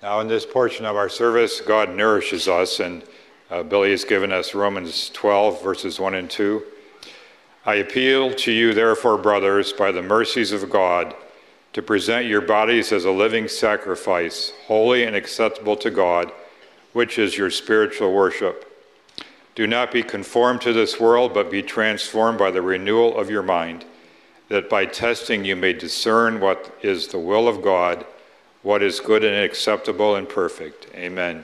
Now, in this portion of our service, God nourishes us, and uh, Billy has given us Romans 12, verses 1 and 2. I appeal to you, therefore, brothers, by the mercies of God, to present your bodies as a living sacrifice, holy and acceptable to God, which is your spiritual worship. Do not be conformed to this world, but be transformed by the renewal of your mind, that by testing you may discern what is the will of God what is good and acceptable and perfect. Amen.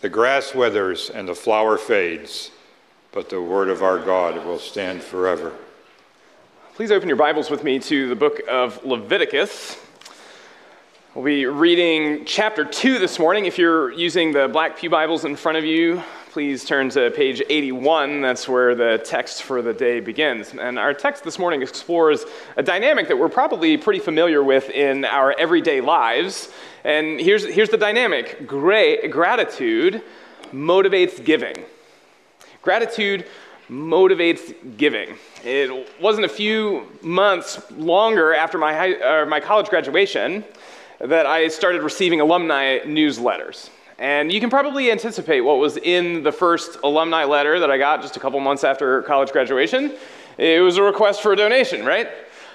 The grass withers and the flower fades, but the word of our God will stand forever. Please open your Bibles with me to the book of Leviticus. We'll be reading chapter 2 this morning. If you're using the Black Pew Bibles in front of you, please turn to page 81. That's where the text for the day begins. And our text this morning explores a dynamic that we're probably pretty familiar with in our everyday lives. And here's, here's the dynamic gratitude motivates giving. Gratitude motivates giving. It wasn't a few months longer after my, high, uh, my college graduation that I started receiving alumni newsletters. And you can probably anticipate what was in the first alumni letter that I got just a couple months after college graduation. It was a request for a donation, right?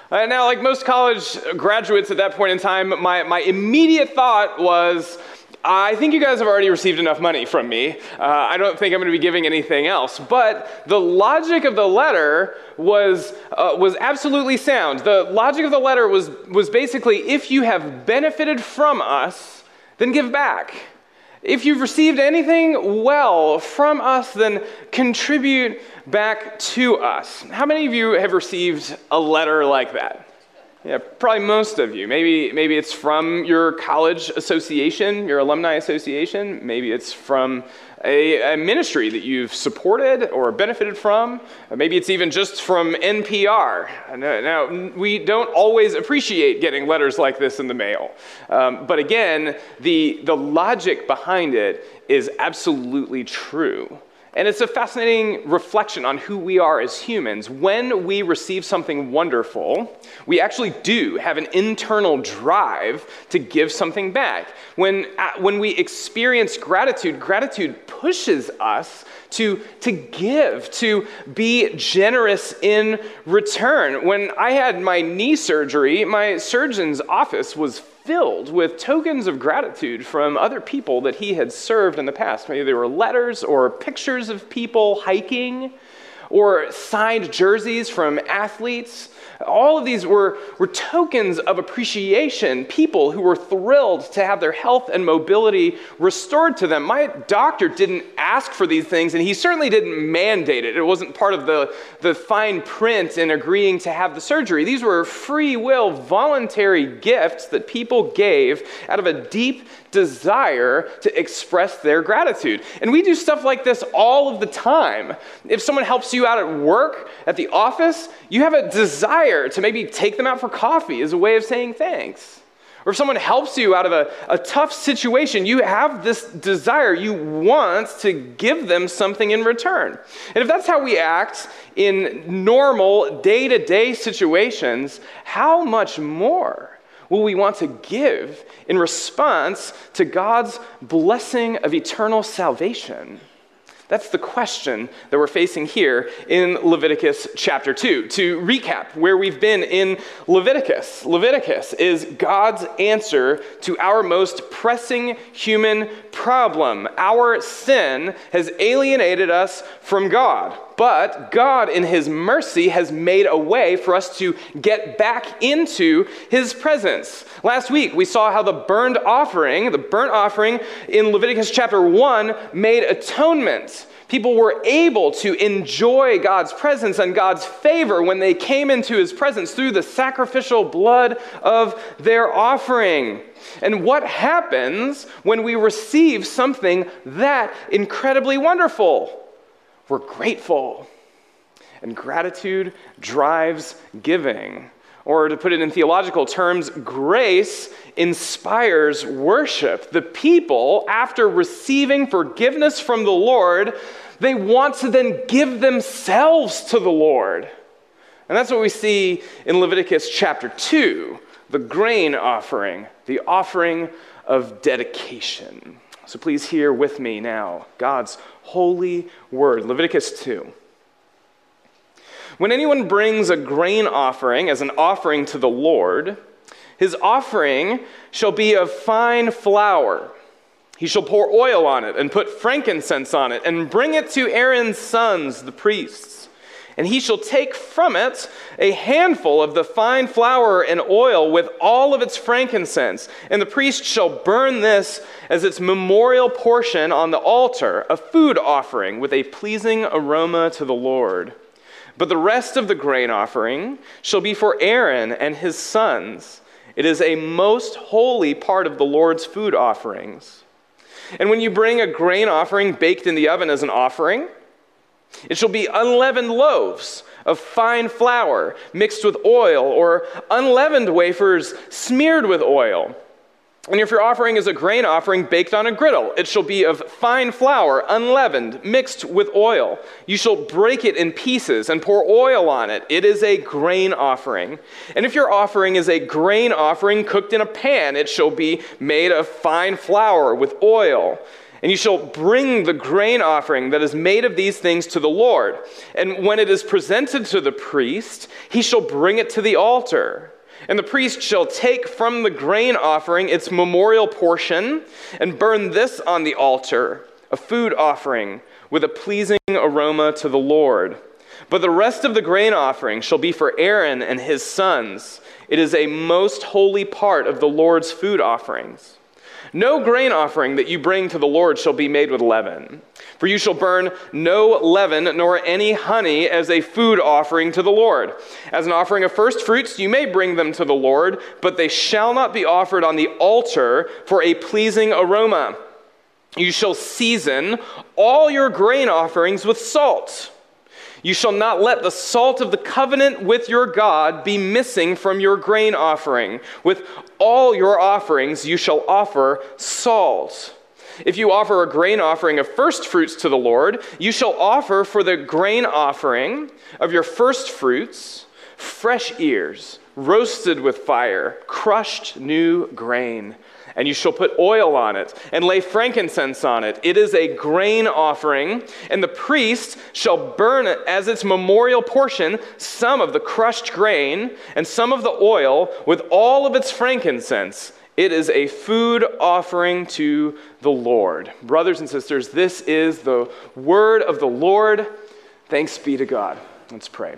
Uh, now, like most college graduates at that point in time, my, my immediate thought was, I think you guys have already received enough money from me. Uh, I don't think I'm going to be giving anything else. But the logic of the letter was, uh, was absolutely sound. The logic of the letter was, was basically if you have benefited from us, then give back. If you've received anything well from us, then contribute back to us. How many of you have received a letter like that? Yeah, probably most of you. Maybe, maybe it's from your college association, your alumni association. Maybe it's from a, a, ministry that you've supported or benefited from. Maybe it's even just from NPR. Now, we don't always appreciate getting letters like this in the mail. Um, but again, the, the logic behind it is absolutely true. And it's a fascinating reflection on who we are as humans. When we receive something wonderful, we actually do have an internal drive to give something back. When, uh, when we experience gratitude, gratitude pushes us to, to give, to be generous in return. When I had my knee surgery, my surgeon's office was filled with tokens of gratitude from other people that he had served in the past. Maybe they were letters or pictures of people hiking or signed jerseys from athletes. All of these were, were tokens of appreciation, people who were thrilled to have their health and mobility restored to them. My doctor didn't ask for these things, and he certainly didn't mandate it. It wasn't part of the, the fine print in agreeing to have the surgery. These were free will, voluntary gifts that people gave out of a deep desire to express their gratitude. And we do stuff like this all of the time. If someone helps you out at work, at the office, you have a desire to maybe take them out for coffee as a way of saying thanks. Or if someone helps you out of a, a tough situation, you have this desire. You want to give them something in return. And if that's how we act in normal, day to day situations, how much more will we want to give in response to God's blessing of eternal salvation? That's the question that we're facing here in Leviticus chapter 2. To recap where we've been in Leviticus, Leviticus is God's answer to our most pressing human problem. Our sin has alienated us from God. But God, in His mercy, has made a way for us to get back into His presence. Last week, we saw how the burnt offering, the burnt offering in Leviticus chapter 1, made atonement. People were able to enjoy God's presence and God's favor when they came into His presence through the sacrificial blood of their offering. And what happens when we receive something that incredibly wonderful? We're grateful. And gratitude drives giving. Or to put it in theological terms, grace inspires worship. The people, after receiving forgiveness from the Lord, they want to then give themselves to the Lord. And that's what we see in Leviticus chapter 2. the grain offering, the offering of dedication. So please hear with me now God's holy word, Leviticus 2. When anyone brings a grain offering as an offering to the Lord, his offering shall be of fine flour. He shall pour oil on it and put frankincense on it and bring it to Aaron's sons, the priests. And he shall take from it a handful of the fine flour and oil with all of its frankincense. And the priest shall burn this as its memorial portion on the altar, a food offering with a pleasing aroma to the Lord. But the rest of the grain offering shall be for Aaron and his sons. It is a most holy part of the Lord's food offerings. And when you bring a grain offering baked in the oven as an offering, it shall be unleavened loaves of fine flour mixed with oil, or unleavened wafers smeared with oil. And if your offering is a grain offering baked on a griddle, it shall be of fine flour, unleavened, mixed with oil. You shall break it in pieces and pour oil on it. It is a grain offering. And if your offering is a grain offering cooked in a pan, it shall be made of fine flour with oil. And you shall bring the grain offering that is made of these things to the Lord. And when it is presented to the priest, he shall bring it to the altar. And the priest shall take from the grain offering its memorial portion and burn this on the altar, a food offering with a pleasing aroma to the Lord. But the rest of the grain offering shall be for Aaron and his sons. It is a most holy part of the Lord's food offerings. No grain offering that you bring to the Lord shall be made with leaven. For you shall burn no leaven nor any honey as a food offering to the Lord. As an offering of first fruits, you may bring them to the Lord, but they shall not be offered on the altar for a pleasing aroma. You shall season all your grain offerings with salt. You shall not let the salt of the covenant with your God be missing from your grain offering. With all your offerings, you shall offer salt. If you offer a grain offering of first fruits to the Lord, you shall offer for the grain offering of your first fruits fresh ears, roasted with fire, crushed new grain and you shall put oil on it and lay frankincense on it. It is a grain offering, and the priest shall burn it as its memorial portion some of the crushed grain and some of the oil with all of its frankincense. It is a food offering to the Lord. Brothers and sisters, this is the word of the Lord. Thanks be to God. Let's pray.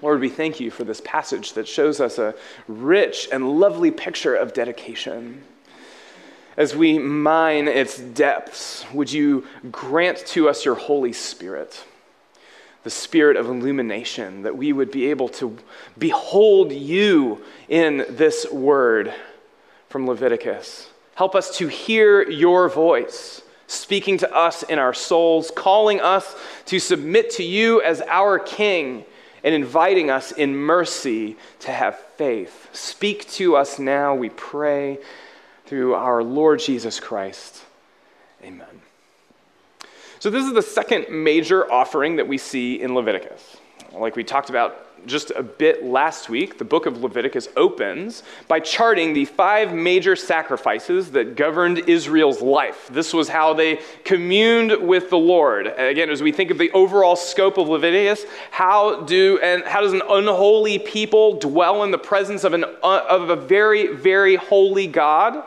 Lord, we thank you for this passage that shows us a rich and lovely picture of dedication. As we mine its depths, would you grant to us your Holy Spirit, the spirit of illumination, that we would be able to behold you in this word from Leviticus? Help us to hear your voice speaking to us in our souls, calling us to submit to you as our King and inviting us in mercy to have faith. Speak to us now, we pray, through our Lord Jesus Christ. Amen. So, this is the second major offering that we see in Leviticus. Like we talked about just a bit last week, the book of Leviticus opens by charting the five major sacrifices that governed Israel's life. This was how they communed with the Lord. Again, as we think of the overall scope of Leviticus, how do and how does an unholy people dwell in the presence of an uh, of a very very holy God?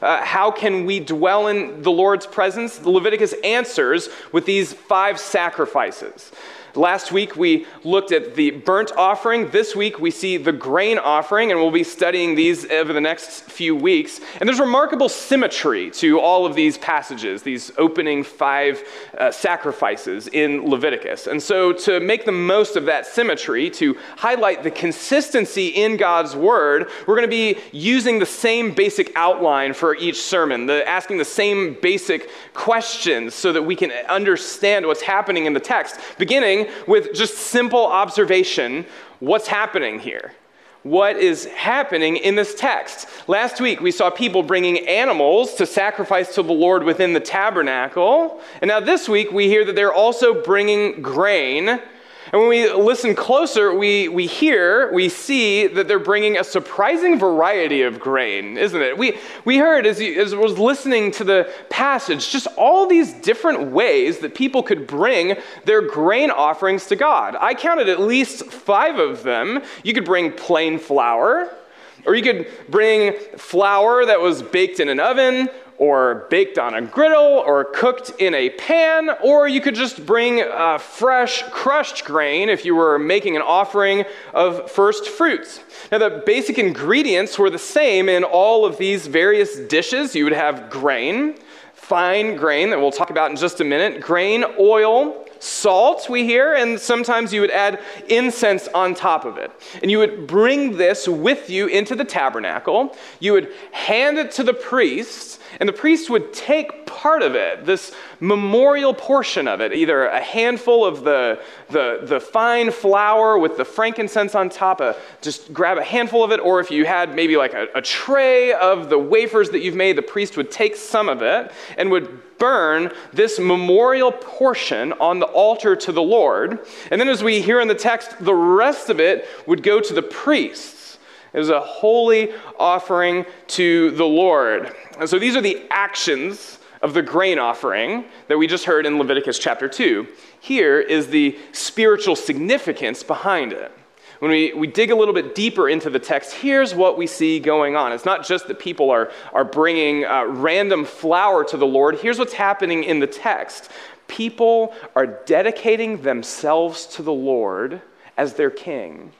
Uh, how can we dwell in the Lord's presence? Leviticus answers with these five sacrifices. Last week we looked at the burnt offering. This week we see the grain offering, and we'll be studying these over the next few weeks. And there's remarkable symmetry to all of these passages, these opening five uh, sacrifices in Leviticus. And so, to make the most of that symmetry, to highlight the consistency in God's word, we're going to be using the same basic outline for each sermon, the, asking the same basic questions so that we can understand what's happening in the text, beginning with just simple observation what's happening here? What is happening in this text? Last week we saw people bringing animals to sacrifice to the Lord within the tabernacle. And now this week we hear that they're also bringing grain And when we listen closer, we, we hear, we see that they're bringing a surprising variety of grain, isn't it? We, we heard as, as I was listening to the passage, just all these different ways that people could bring their grain offerings to God. I counted at least five of them. You could bring plain flour, or you could bring flour that was baked in an oven, or baked on a griddle, or cooked in a pan, or you could just bring uh, fresh crushed grain if you were making an offering of first fruits. Now, the basic ingredients were the same in all of these various dishes. You would have grain, fine grain that we'll talk about in just a minute, grain, oil, salt, we hear, and sometimes you would add incense on top of it. And you would bring this with you into the tabernacle. You would hand it to the priest and the priest would take part of it, this memorial portion of it, either a handful of the, the, the fine flour with the frankincense on top, a, just grab a handful of it, or if you had maybe like a, a tray of the wafers that you've made, the priest would take some of it and would burn this memorial portion on the altar to the Lord. And then, as we hear in the text, the rest of it would go to the priests. It was a holy offering to the Lord. And so these are the actions of the grain offering that we just heard in Leviticus chapter 2. Here is the spiritual significance behind it. When we, we dig a little bit deeper into the text, here's what we see going on. It's not just that people are, are bringing uh, random flour to the Lord, here's what's happening in the text people are dedicating themselves to the Lord as their king.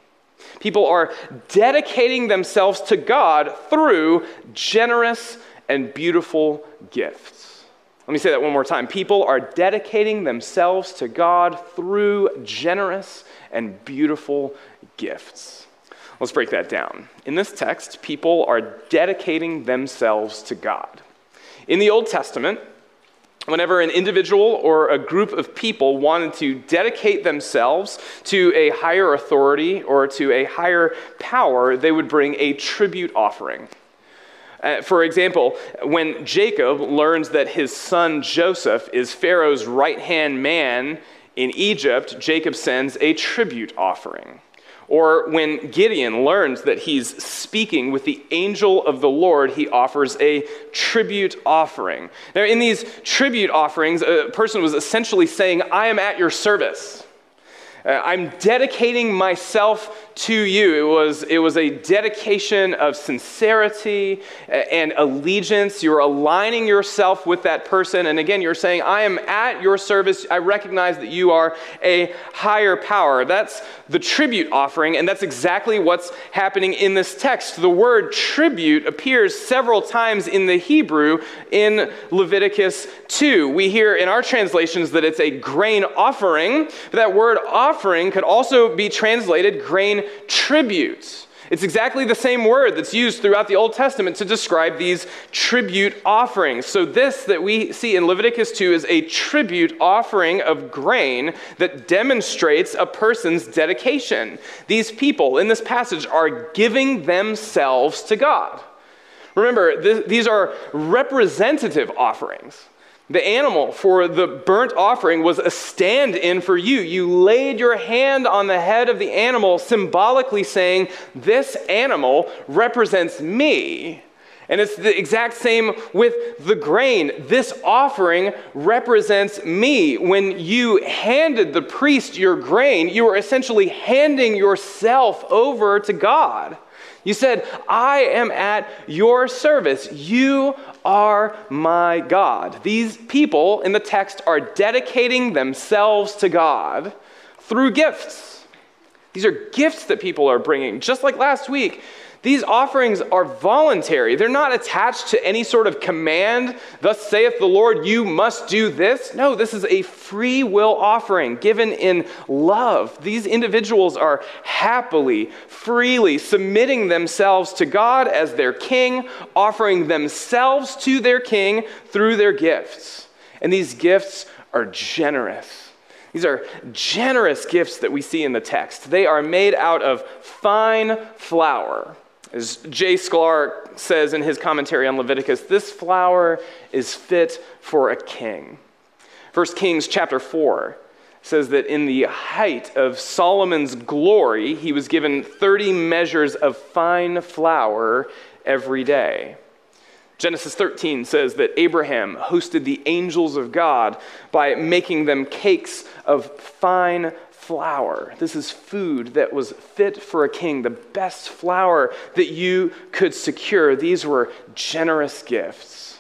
People are dedicating themselves to God through generous and beautiful gifts. Let me say that one more time. People are dedicating themselves to God through generous and beautiful gifts. Let's break that down. In this text, people are dedicating themselves to God. In the Old Testament, whenever an individual or a group of people wanted to dedicate themselves to a higher authority or to a higher power, they would bring a tribute offering. Uh, for example, when Jacob learns that his son Joseph is Pharaoh's right hand man in Egypt, Jacob sends a tribute offering. Or when Gideon learns that he's speaking with the angel of the Lord, he offers a tribute offering. Now, in these tribute offerings, a person was essentially saying, I am at your service. Uh, I'm dedicating myself to you. It was, it was a dedication of sincerity and allegiance. You're aligning yourself with that person. And again, you're saying, I am at your service. I recognize that you are a higher power. That's the tribute offering, and that's exactly what's happening in this text. The word tribute appears several times in the Hebrew in Leviticus 2. We hear in our translations that it's a grain offering. That word offering could also be translated grain tribute. It's exactly the same word that's used throughout the Old Testament to describe these tribute offerings. So, this that we see in Leviticus 2 is a tribute offering of grain that demonstrates a person's dedication. These people in this passage are giving themselves to God. Remember, th- these are representative offerings. The animal for the burnt offering was a stand in for you. You laid your hand on the head of the animal, symbolically saying, This animal represents me. And it's the exact same with the grain. This offering represents me. When you handed the priest your grain, you were essentially handing yourself over to God. You said, I am at your service. You are my God. These people in the text are dedicating themselves to God through gifts. These are gifts that people are bringing. Just like last week, these offerings are voluntary. They're not attached to any sort of command, thus saith the Lord, you must do this. No, this is a free will offering given in love. These individuals are happily, freely submitting themselves to God as their king, offering themselves to their king through their gifts. And these gifts are generous. These are generous gifts that we see in the text. They are made out of fine flour as J. Sklar says in his commentary on Leviticus, this flour is fit for a king. 1 Kings chapter 4 says that in the height of Solomon's glory, he was given 30 measures of fine flour every day. Genesis 13 says that Abraham hosted the angels of God by making them cakes of fine flour. This is food that was fit for a king, the best flour that you could secure. These were generous gifts.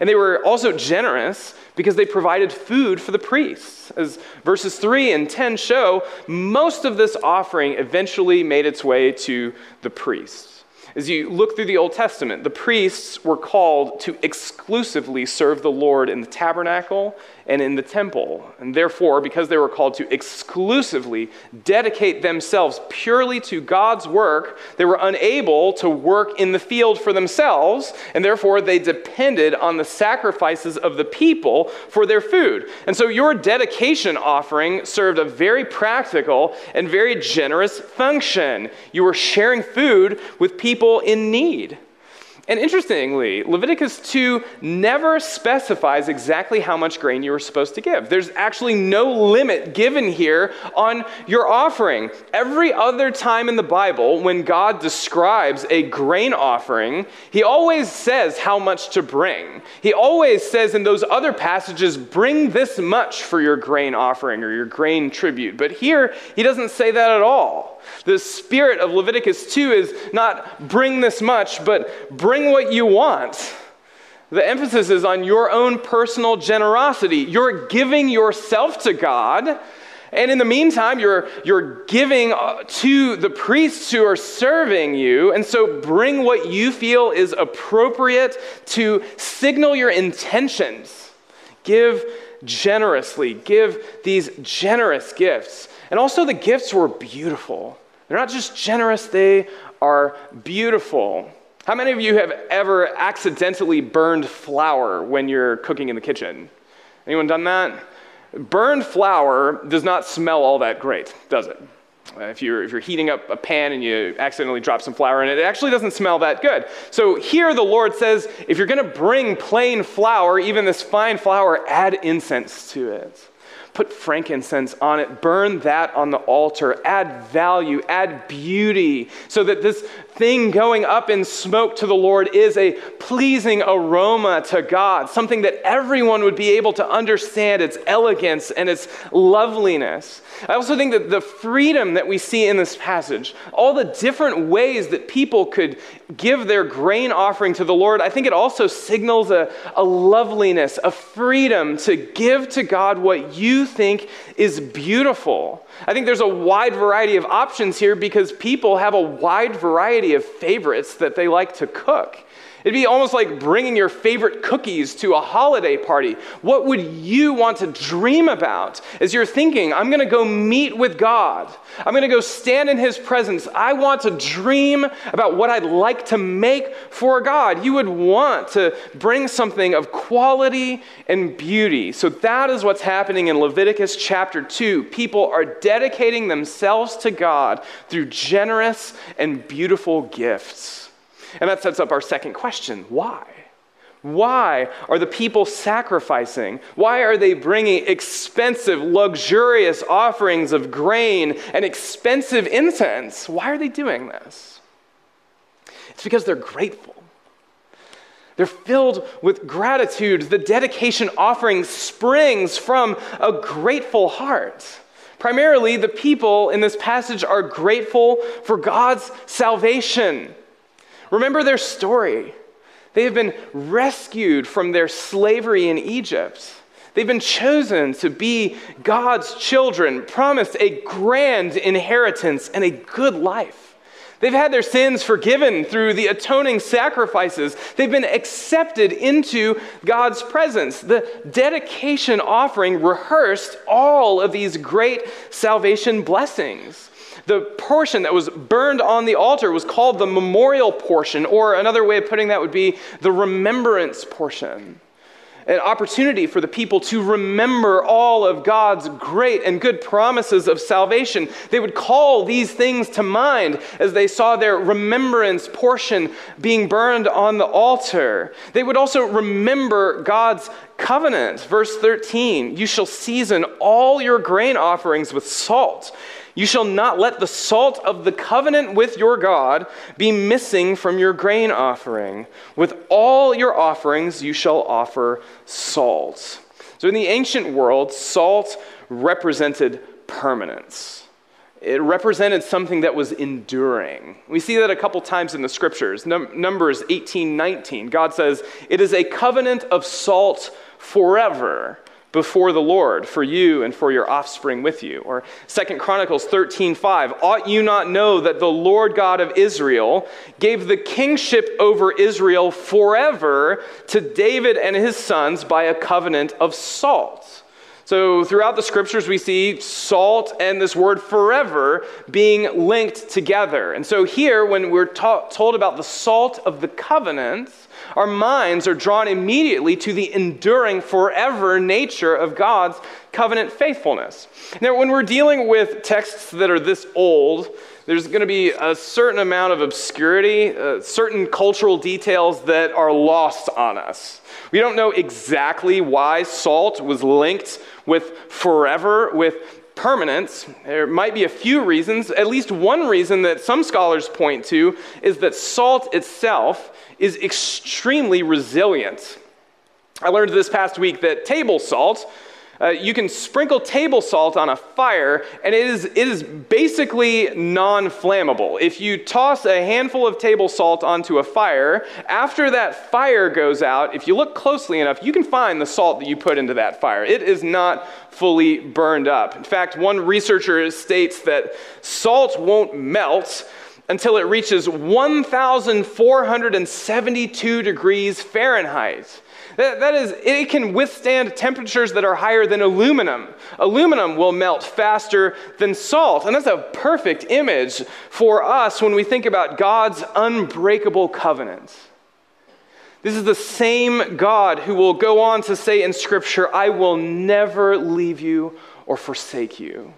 And they were also generous because they provided food for the priests. As verses 3 and 10 show, most of this offering eventually made its way to the priests. As you look through the Old Testament, the priests were called to exclusively serve the Lord in the tabernacle and in the temple. And therefore, because they were called to exclusively dedicate themselves purely to God's work, they were unable to work in the field for themselves, and therefore they depended on the sacrifices of the people for their food. And so your dedication offering served a very practical and very generous function. You were sharing food with people in need. And interestingly, Leviticus 2 never specifies exactly how much grain you were supposed to give. There's actually no limit given here on your offering. Every other time in the Bible, when God describes a grain offering, he always says how much to bring. He always says in those other passages, bring this much for your grain offering or your grain tribute. But here, he doesn't say that at all. The spirit of Leviticus 2 is not bring this much, but bring what you want. The emphasis is on your own personal generosity. You're giving yourself to God. And in the meantime, you're, you're giving uh, to the priests who are serving you. And so bring what you feel is appropriate to signal your intentions. Give generously. Give these generous gifts. And also, the gifts were beautiful. They're not just generous, they are beautiful. How many of you have ever accidentally burned flour when you're cooking in the kitchen? Anyone done that? Burned flour does not smell all that great, does it? If, you're, if you're heating up a pan and you accidentally drop some flour in it, it actually doesn't smell that good. So here the Lord says if you're going to bring plain flour, even this fine flour, add incense to it put frankincense on it, burn that on the altar, add value, add beauty, so that this thing going up in smoke to the Lord is a pleasing aroma to God, something that everyone would be able to understand its elegance and its loveliness. I also think that the freedom that we see in this passage, all the different ways that people could give their grain offering to the Lord, I think it also signals a, a loveliness, a freedom to give to God what you think is beautiful. I think there's a wide variety of options here because people have a wide variety of favorites that they like to cook. It'd be almost like bringing your favorite cookies to a holiday party. What would you want to dream about as you're thinking, I'm going to go meet with God? I'm going to go stand in His presence. I want to dream about what I'd like to make for God. You would want to bring something of quality and beauty. So that is what's happening in Leviticus chapter 2. People are dedicating themselves to God through generous and beautiful gifts. And that sets up our second question why? Why are the people sacrificing? Why are they bringing expensive, luxurious offerings of grain and expensive incense? Why are they doing this? It's because they're grateful. They're filled with gratitude. The dedication offering springs from a grateful heart. Primarily, the people in this passage are grateful for God's salvation. Remember their story. They have been rescued from their slavery in Egypt. They've been chosen to be God's children, promised a grand inheritance and a good life. They've had their sins forgiven through the atoning sacrifices. They've been accepted into God's presence. The dedication offering rehearsed all of these great salvation blessings. The portion that was burned on the altar was called the memorial portion, or another way of putting that would be the remembrance portion. an opportunity for the people to remember all of God's great and good promises of salvation. They would call these things to mind as they saw their remembrance portion being burned on the altar. They would also remember God's covenant. Verse 13 You shall season all your grain offerings with salt. You shall not let the salt of the covenant with your God be missing from your grain offering. With all your offerings, you shall offer salt. So, in the ancient world, salt represented permanence. It represented something that was enduring. We see that a couple times in the scriptures. Num- Numbers 18 19, God says, It is a covenant of salt forever before the Lord for you and for your offspring with you. Or Second Chronicles 13:5, ought you not know that the Lord God of Israel gave the kingship over Israel forever to David and his sons by a covenant of salt. So, throughout the scriptures, we see salt and this word forever being linked together. And so, here, when we're ta- told about the salt of the covenant, our minds are drawn immediately to the enduring, forever nature of God's covenant faithfulness. Now, when we're dealing with texts that are this old, there's going to be a certain amount of obscurity, uh, certain cultural details that are lost on us. We don't know exactly why salt was linked with forever, with permanence. There might be a few reasons. At least one reason that some scholars point to is that salt itself is extremely resilient. I learned this past week that table salt, uh, you can sprinkle table salt on a fire, and it is, it is basically non flammable. If you toss a handful of table salt onto a fire, after that fire goes out, if you look closely enough, you can find the salt that you put into that fire. It is not fully burned up. In fact, one researcher states that salt won't melt until it reaches 1,472 degrees Fahrenheit. That, that is, it can withstand temperatures that are higher than aluminum. Aluminum will melt faster than salt. And that's a perfect image for us when we think about God's unbreakable covenant. This is the same God who will go on to say in Scripture, I will never leave you or forsake you.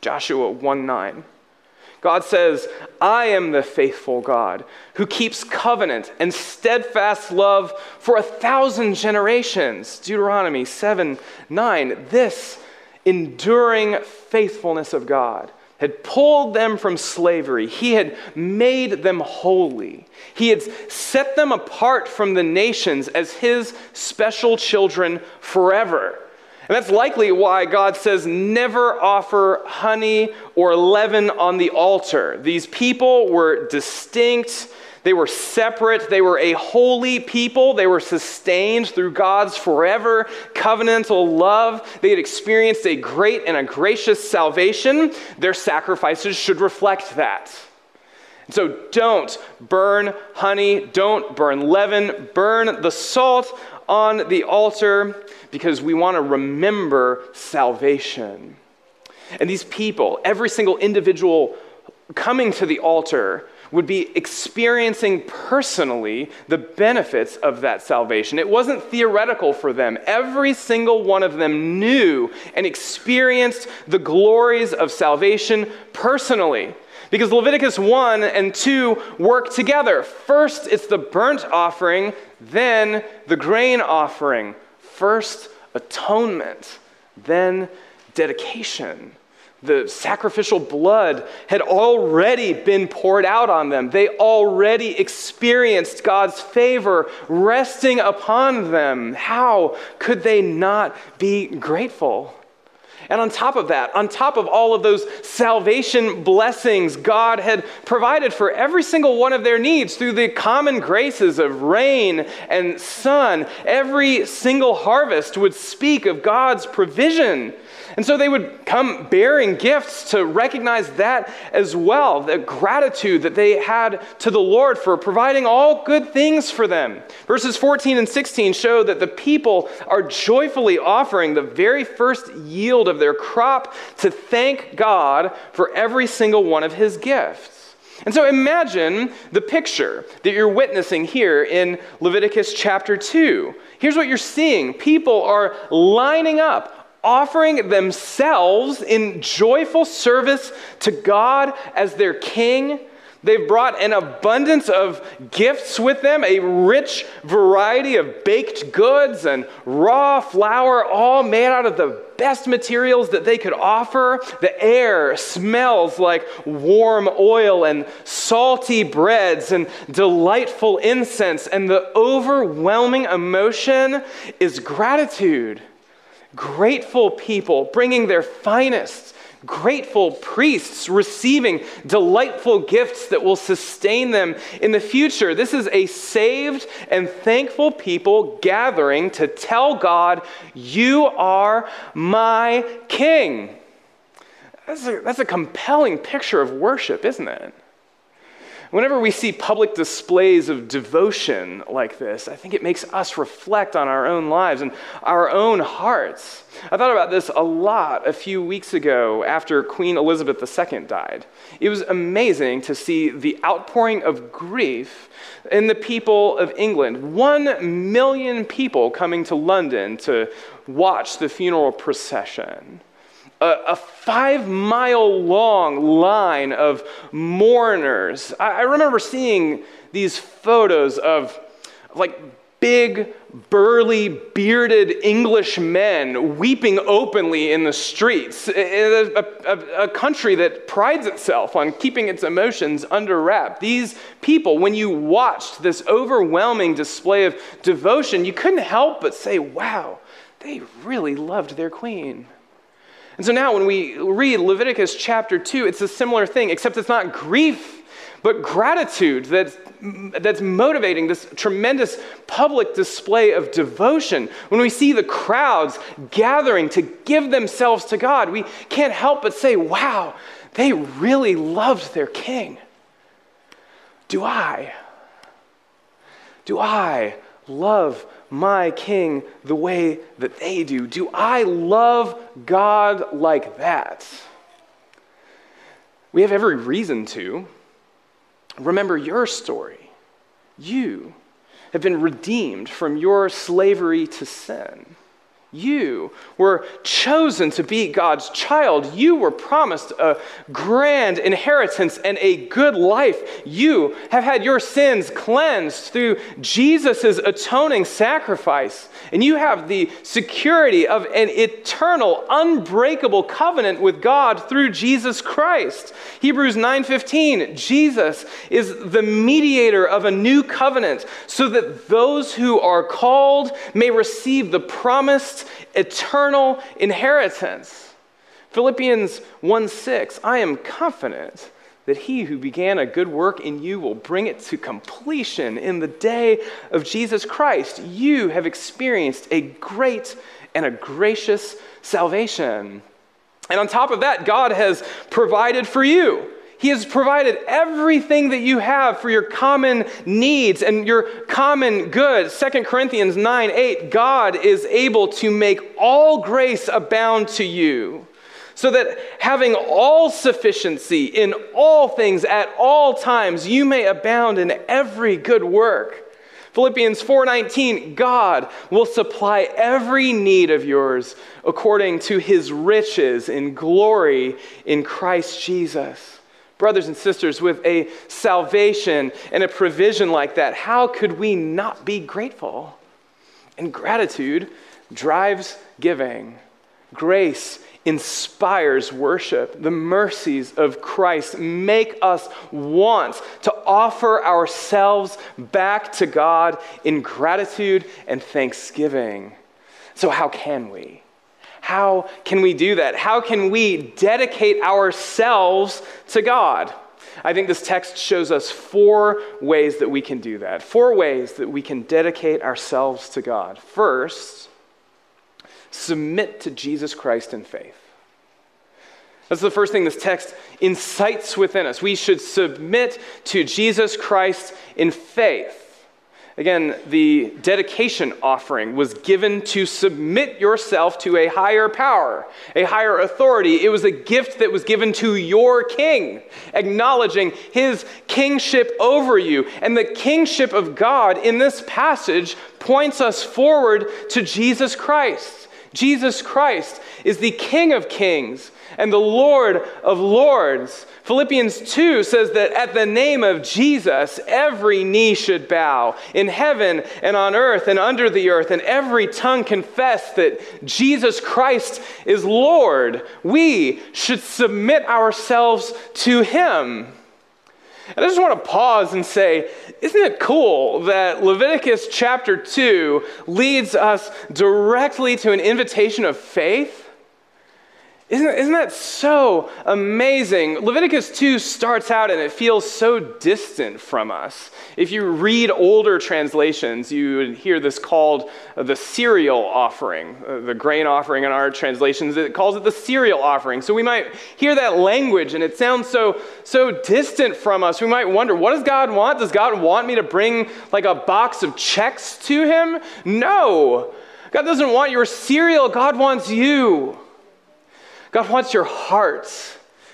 Joshua 1 9. God says, I am the faithful God who keeps covenant and steadfast love for a thousand generations. Deuteronomy 7 9. This enduring faithfulness of God had pulled them from slavery. He had made them holy. He had set them apart from the nations as his special children forever. And that's likely why God says, never offer honey or leaven on the altar. These people were distinct, they were separate, they were a holy people, they were sustained through God's forever covenantal love. They had experienced a great and a gracious salvation. Their sacrifices should reflect that. So don't burn honey, don't burn leaven, burn the salt on the altar because we want to remember salvation. And these people, every single individual coming to the altar, would be experiencing personally the benefits of that salvation. It wasn't theoretical for them. Every single one of them knew and experienced the glories of salvation personally. Because Leviticus 1 and 2 work together. First, it's the burnt offering, then the grain offering. First, atonement, then dedication. The sacrificial blood had already been poured out on them. They already experienced God's favor resting upon them. How could they not be grateful? And on top of that, on top of all of those salvation blessings God had provided for every single one of their needs through the common graces of rain and sun, every single harvest would speak of God's provision and so they would come bearing gifts to recognize that as well, the gratitude that they had to the Lord for providing all good things for them. Verses 14 and 16 show that the people are joyfully offering the very first yield of their crop to thank God for every single one of his gifts. And so imagine the picture that you're witnessing here in Leviticus chapter 2. Here's what you're seeing people are lining up, offering themselves in joyful service to God as their king They've brought an abundance of gifts with them, a rich variety of baked goods and raw flour, all made out of the best materials that they could offer. The air smells like warm oil and salty breads and delightful incense, and the overwhelming emotion is gratitude. Grateful people bringing their finest grateful priests receiving delightful gifts that will sustain them in the future. This is a saved and thankful people gathering to tell God, You are my king. That's a, that's a compelling picture of worship, isn't it? Whenever we see public displays of devotion like this, I think it makes us reflect on our own lives and our own hearts. I thought about this a lot a few weeks ago after Queen Elizabeth II died. It was amazing to see the outpouring of grief in the people of England. One million people coming to London to watch the funeral procession a, a five mile long line of mourners. I, I remember seeing these photos of like big, burly, bearded English men weeping openly in the streets. A, a, a, country that prides itself on keeping its emotions under wrap. These people, when you watched this overwhelming display of devotion, you couldn't help but say, wow, they really loved their queen. And so now, when we read Leviticus chapter 2, it's a similar thing, except it's not grief, but gratitude that's, that's motivating this tremendous public display of devotion. When we see the crowds gathering to give themselves to God, we can't help but say, wow, they really loved their king. Do I? Do I love my king the way that they do? Do I love God like that? We have every reason to. Remember your story. You have been redeemed from your slavery to sin. You were chosen to be God's child. You were promised a grand inheritance and a good life. You have had your sins cleansed through Jesus' atoning sacrifice. And you have the security of an eternal, unbreakable covenant with God through Jesus Christ. Hebrews 9:15, Jesus is the mediator of a new covenant so that those who are called may receive the promised eternal inheritance. Philippians 1 6, I am confident that he who began a good work in you will bring it to completion in the day of Jesus Christ. You have experienced a great and a gracious salvation. And on top of that, God has provided for you. He has provided everything that you have for your common needs and your common good. 2 Corinthians 9 8, God is able to make all grace abound to you, so that having all sufficiency in all things at all times, you may abound in every good work. Philippians 4:19 God will supply every need of yours according to his riches in glory in Christ Jesus. Brothers and sisters, with a salvation and a provision like that, how could we not be grateful? And gratitude drives giving. Grace inspires worship. The mercies of Christ make us want to offer ourselves back to God in gratitude and thanksgiving. So, how can we? How can we do that? How can we dedicate ourselves to God? I think this text shows us four ways that we can do that. Four ways that we can dedicate ourselves to God. First, submit to Jesus Christ in faith. That's the first thing this text incites within us. We should submit to Jesus Christ in faith. Again, the dedication offering was given to submit yourself to a higher power, a higher authority. It was a gift that was given to your king, acknowledging his kingship over you. And the kingship of God in this passage points us forward to Jesus Christ. Jesus Christ is the King of kings and the Lord of lords. Philippians 2 says that at the name of Jesus, every knee should bow in heaven and on earth and under the earth, and every tongue confess that Jesus Christ is Lord. We should submit ourselves to Him. And I just want to pause and say, isn't it cool that Leviticus chapter 2 leads us directly to an invitation of faith? Isn't, isn't that so amazing? Leviticus 2 starts out and it feels so distant from us. If you read older translations, you would hear this called the cereal offering, uh, the grain offering in our translations. It calls it the cereal offering. So we might hear that language and it sounds so, so distant from us. We might wonder, what does God want? Does God want me to bring like a box of Chex to Him? No. God doesn't want your cereal, God wants you. God wants your heart.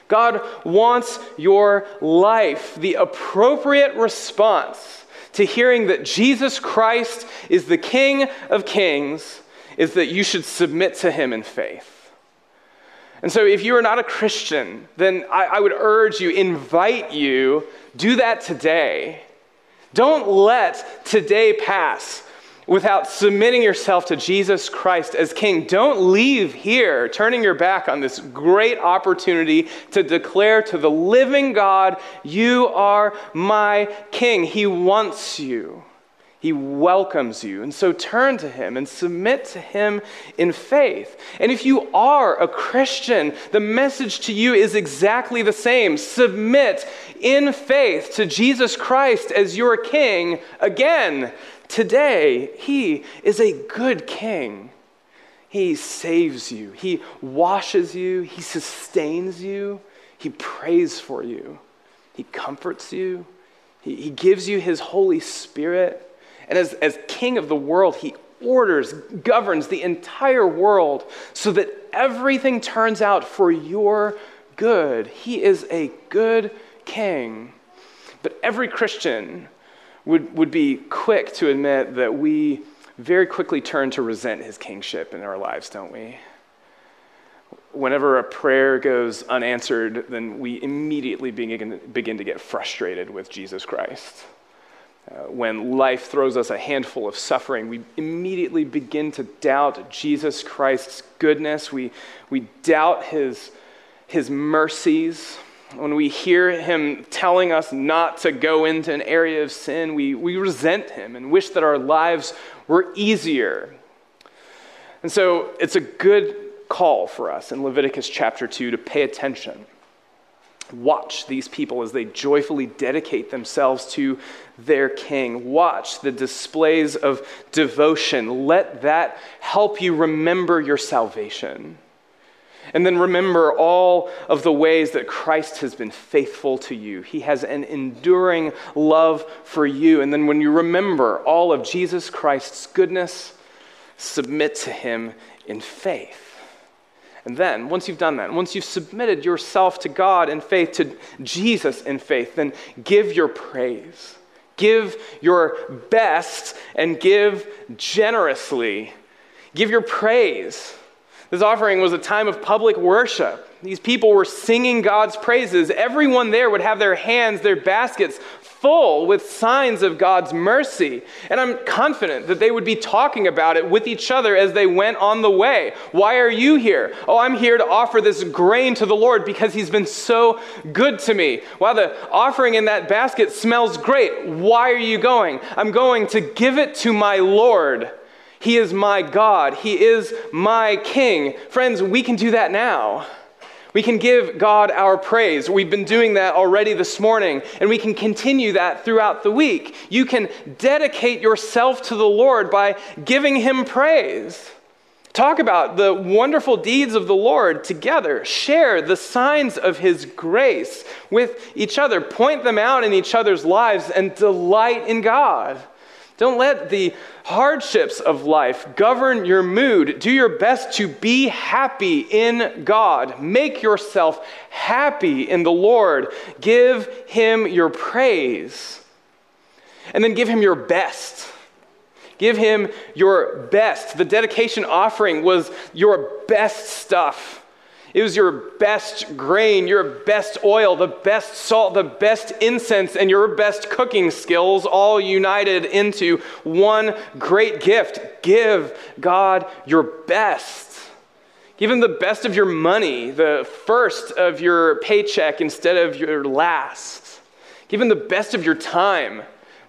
God wants your life. The appropriate response to hearing that Jesus Christ is the King of Kings is that you should submit to him in faith. And so, if you are not a Christian, then I, I would urge you, invite you, do that today. Don't let today pass without submitting yourself to Jesus Christ as King. Don't leave here turning your back on this great opportunity to declare to the living God, You are my King. He wants you. He welcomes you. And so turn to him and submit to him in faith. And if you are a Christian, the message to you is exactly the same. Submit in faith to Jesus Christ as your king again Today, He is a good king. He saves you, He washes you, He sustains you, He prays for you, He comforts you, He, he gives you His Holy Spirit. And as, as King of the world, He orders, governs the entire world so that everything turns out for your good. He is a good king. But every Christian would, would be quick to admit that we very quickly turn to resent his kingship in our lives, don't we? Whenever a prayer goes unanswered, then we immediately begin, begin to get frustrated with Jesus Christ. Uh, when life throws us a handful of suffering, we immediately begin to doubt Jesus Christ's goodness. We, we doubt his, his mercies when we hear him telling us not to go into an area of sin, we, we resent him and wish that our lives were easier. And so it's a good call for us in Leviticus chapter 2 to pay attention. Watch these people as they joyfully dedicate themselves to their king. Watch the displays of devotion. Let that help you remember your salvation. And then remember all of the ways that Christ has been faithful to you. He has an enduring love for you. And then when you remember all of Jesus Christ's goodness, submit to him in faith. And then, once you've done that, once you've submitted yourself to God in faith, to Jesus in faith, then give your praise. Give your best and give generously. Give your praise this offering was a time of public worship. These people were singing God's praises. Everyone there would have their hands, their baskets full with signs of God's mercy. And I'm confident that they would be talking about it with each other as they went on the way. Why are you here? Oh, I'm here to offer this grain to the Lord because He's been so good to me. Wow, the offering in that basket smells great. Why are you going? I'm going to give it to my Lord. He is my God. He is my King. Friends, we can do that now. We can give God our praise. We've been doing that already this morning, and we can continue that throughout the week. You can dedicate yourself to the Lord by giving Him praise. Talk about the wonderful deeds of the Lord together. Share the signs of His grace with each other. Point them out in each other's lives and delight in God. Don't let the hardships of life govern your mood. Do your best to be happy in God. Make yourself happy in the Lord. Give Him your praise. And then give Him your best. Give Him your best. The dedication offering was your best stuff. It was your best grain, your best oil, the best salt, the best incense, and your best cooking skills all united into one great gift. Give God your best. Give Him the best of your money, the first of your paycheck instead of your last. Give Him the best of your time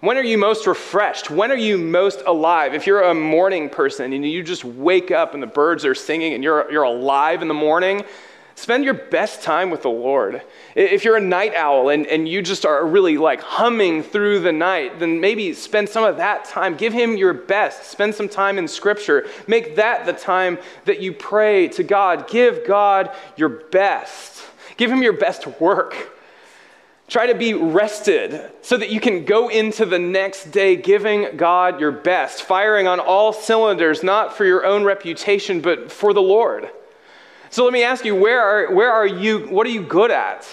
when are you most refreshed? When are you most alive? If you're a morning person and you just wake up and the birds are singing and you're, you're alive in the morning, spend your best time with the Lord. If you're a night owl and, and you just are really like humming through the night, then maybe spend some of that time. Give Him your best. Spend some time in Scripture. Make that the time that you pray to God. Give God your best. Give Him your best work. Try to be rested so that you can go into the next day giving God your best, firing on all cylinders, not for your own reputation, but for the Lord. So let me ask you where are, where are you, what are you good at?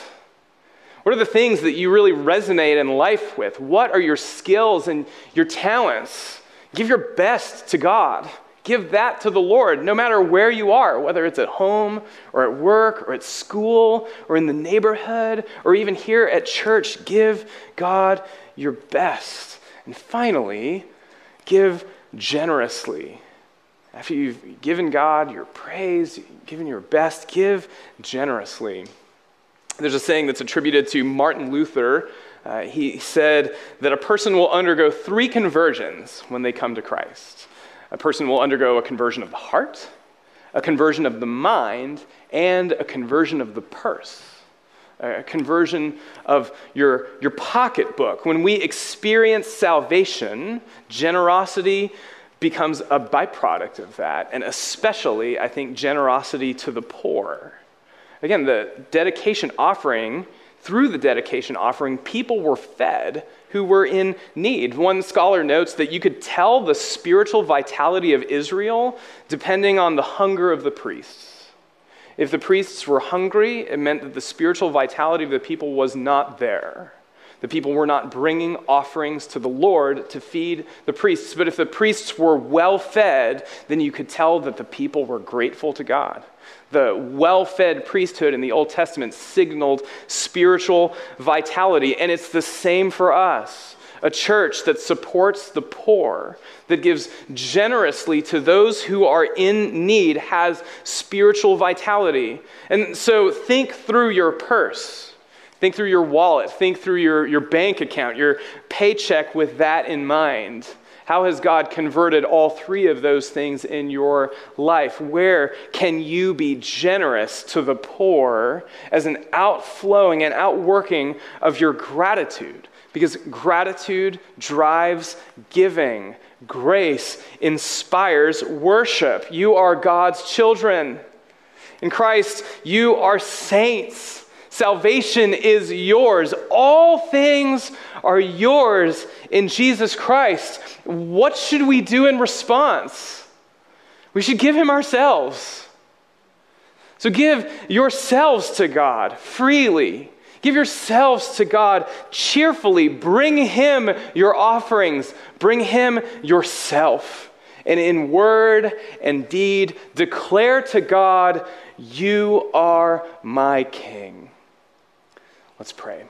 What are the things that you really resonate in life with? What are your skills and your talents? Give your best to God. Give that to the Lord, no matter where you are, whether it's at home or at work or at school or in the neighborhood or even here at church. Give God your best. And finally, give generously. After you've given God your praise, given your best, give generously. There's a saying that's attributed to Martin Luther. Uh, he said that a person will undergo three conversions when they come to Christ. A person will undergo a conversion of the heart, a conversion of the mind, and a conversion of the purse. A conversion of your, your pocketbook. When we experience salvation, generosity becomes a byproduct of that, and especially, I think, generosity to the poor. Again, the dedication offering, through the dedication offering, people were fed who were in need. One scholar notes that you could tell the spiritual vitality of Israel depending on the hunger of the priests. If the priests were hungry, it meant that the spiritual vitality of the people was not there. The people were not bringing offerings to the Lord to feed the priests. But if the priests were well fed, then you could tell that the people were grateful to God. The well fed priesthood in the Old Testament signaled spiritual vitality, and it's the same for us. A church that supports the poor, that gives generously to those who are in need, has spiritual vitality. And so think through your purse. Think through your wallet. Think through your, your bank account, your paycheck with that in mind. How has God converted all three of those things in your life? Where can you be generous to the poor as an outflowing and outworking of your gratitude? Because gratitude drives giving, grace inspires worship. You are God's children. In Christ, you are saints. Salvation is yours. All things are yours in Jesus Christ. What should we do in response? We should give Him ourselves. So give yourselves to God freely. Give yourselves to God cheerfully. Bring Him your offerings. Bring Him yourself. And in word and deed, declare to God, You are my King. Let's pray.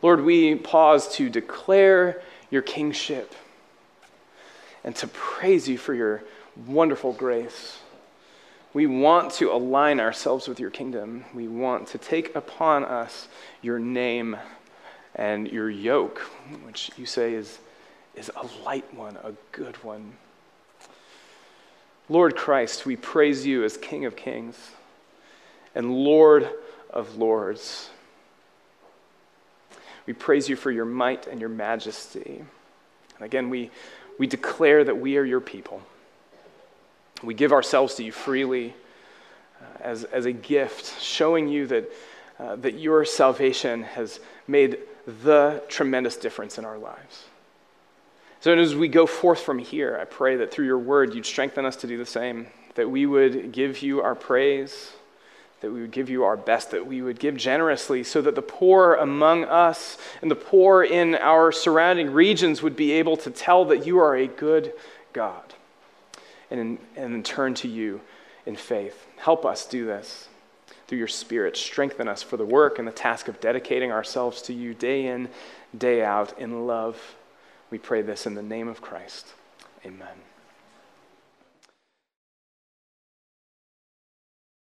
Lord, we pause to declare your kingship and to praise you for your wonderful grace. We want to align ourselves with your kingdom. We want to take upon us your name and your yoke, which you say is, is a light one, a good one. Lord Christ, we praise you as King of Kings and Lord of Lords. We praise you for your might and your majesty. And again, we, we declare that we are your people. We give ourselves to you freely uh, as, as a gift, showing you that uh, that your salvation has made the tremendous difference in our lives. So, as we go forth from here, I pray that through your word, you'd strengthen us to do the same, that we would give you our praise, that we would give you our best, that we would give generously, so that the poor among us and the poor in our surrounding regions would be able to tell that you are a good God and, and turn to you in faith. Help us do this through your Spirit. Strengthen us for the work and the task of dedicating ourselves to you day in, day out in love we pray this in the name of Christ. Amen.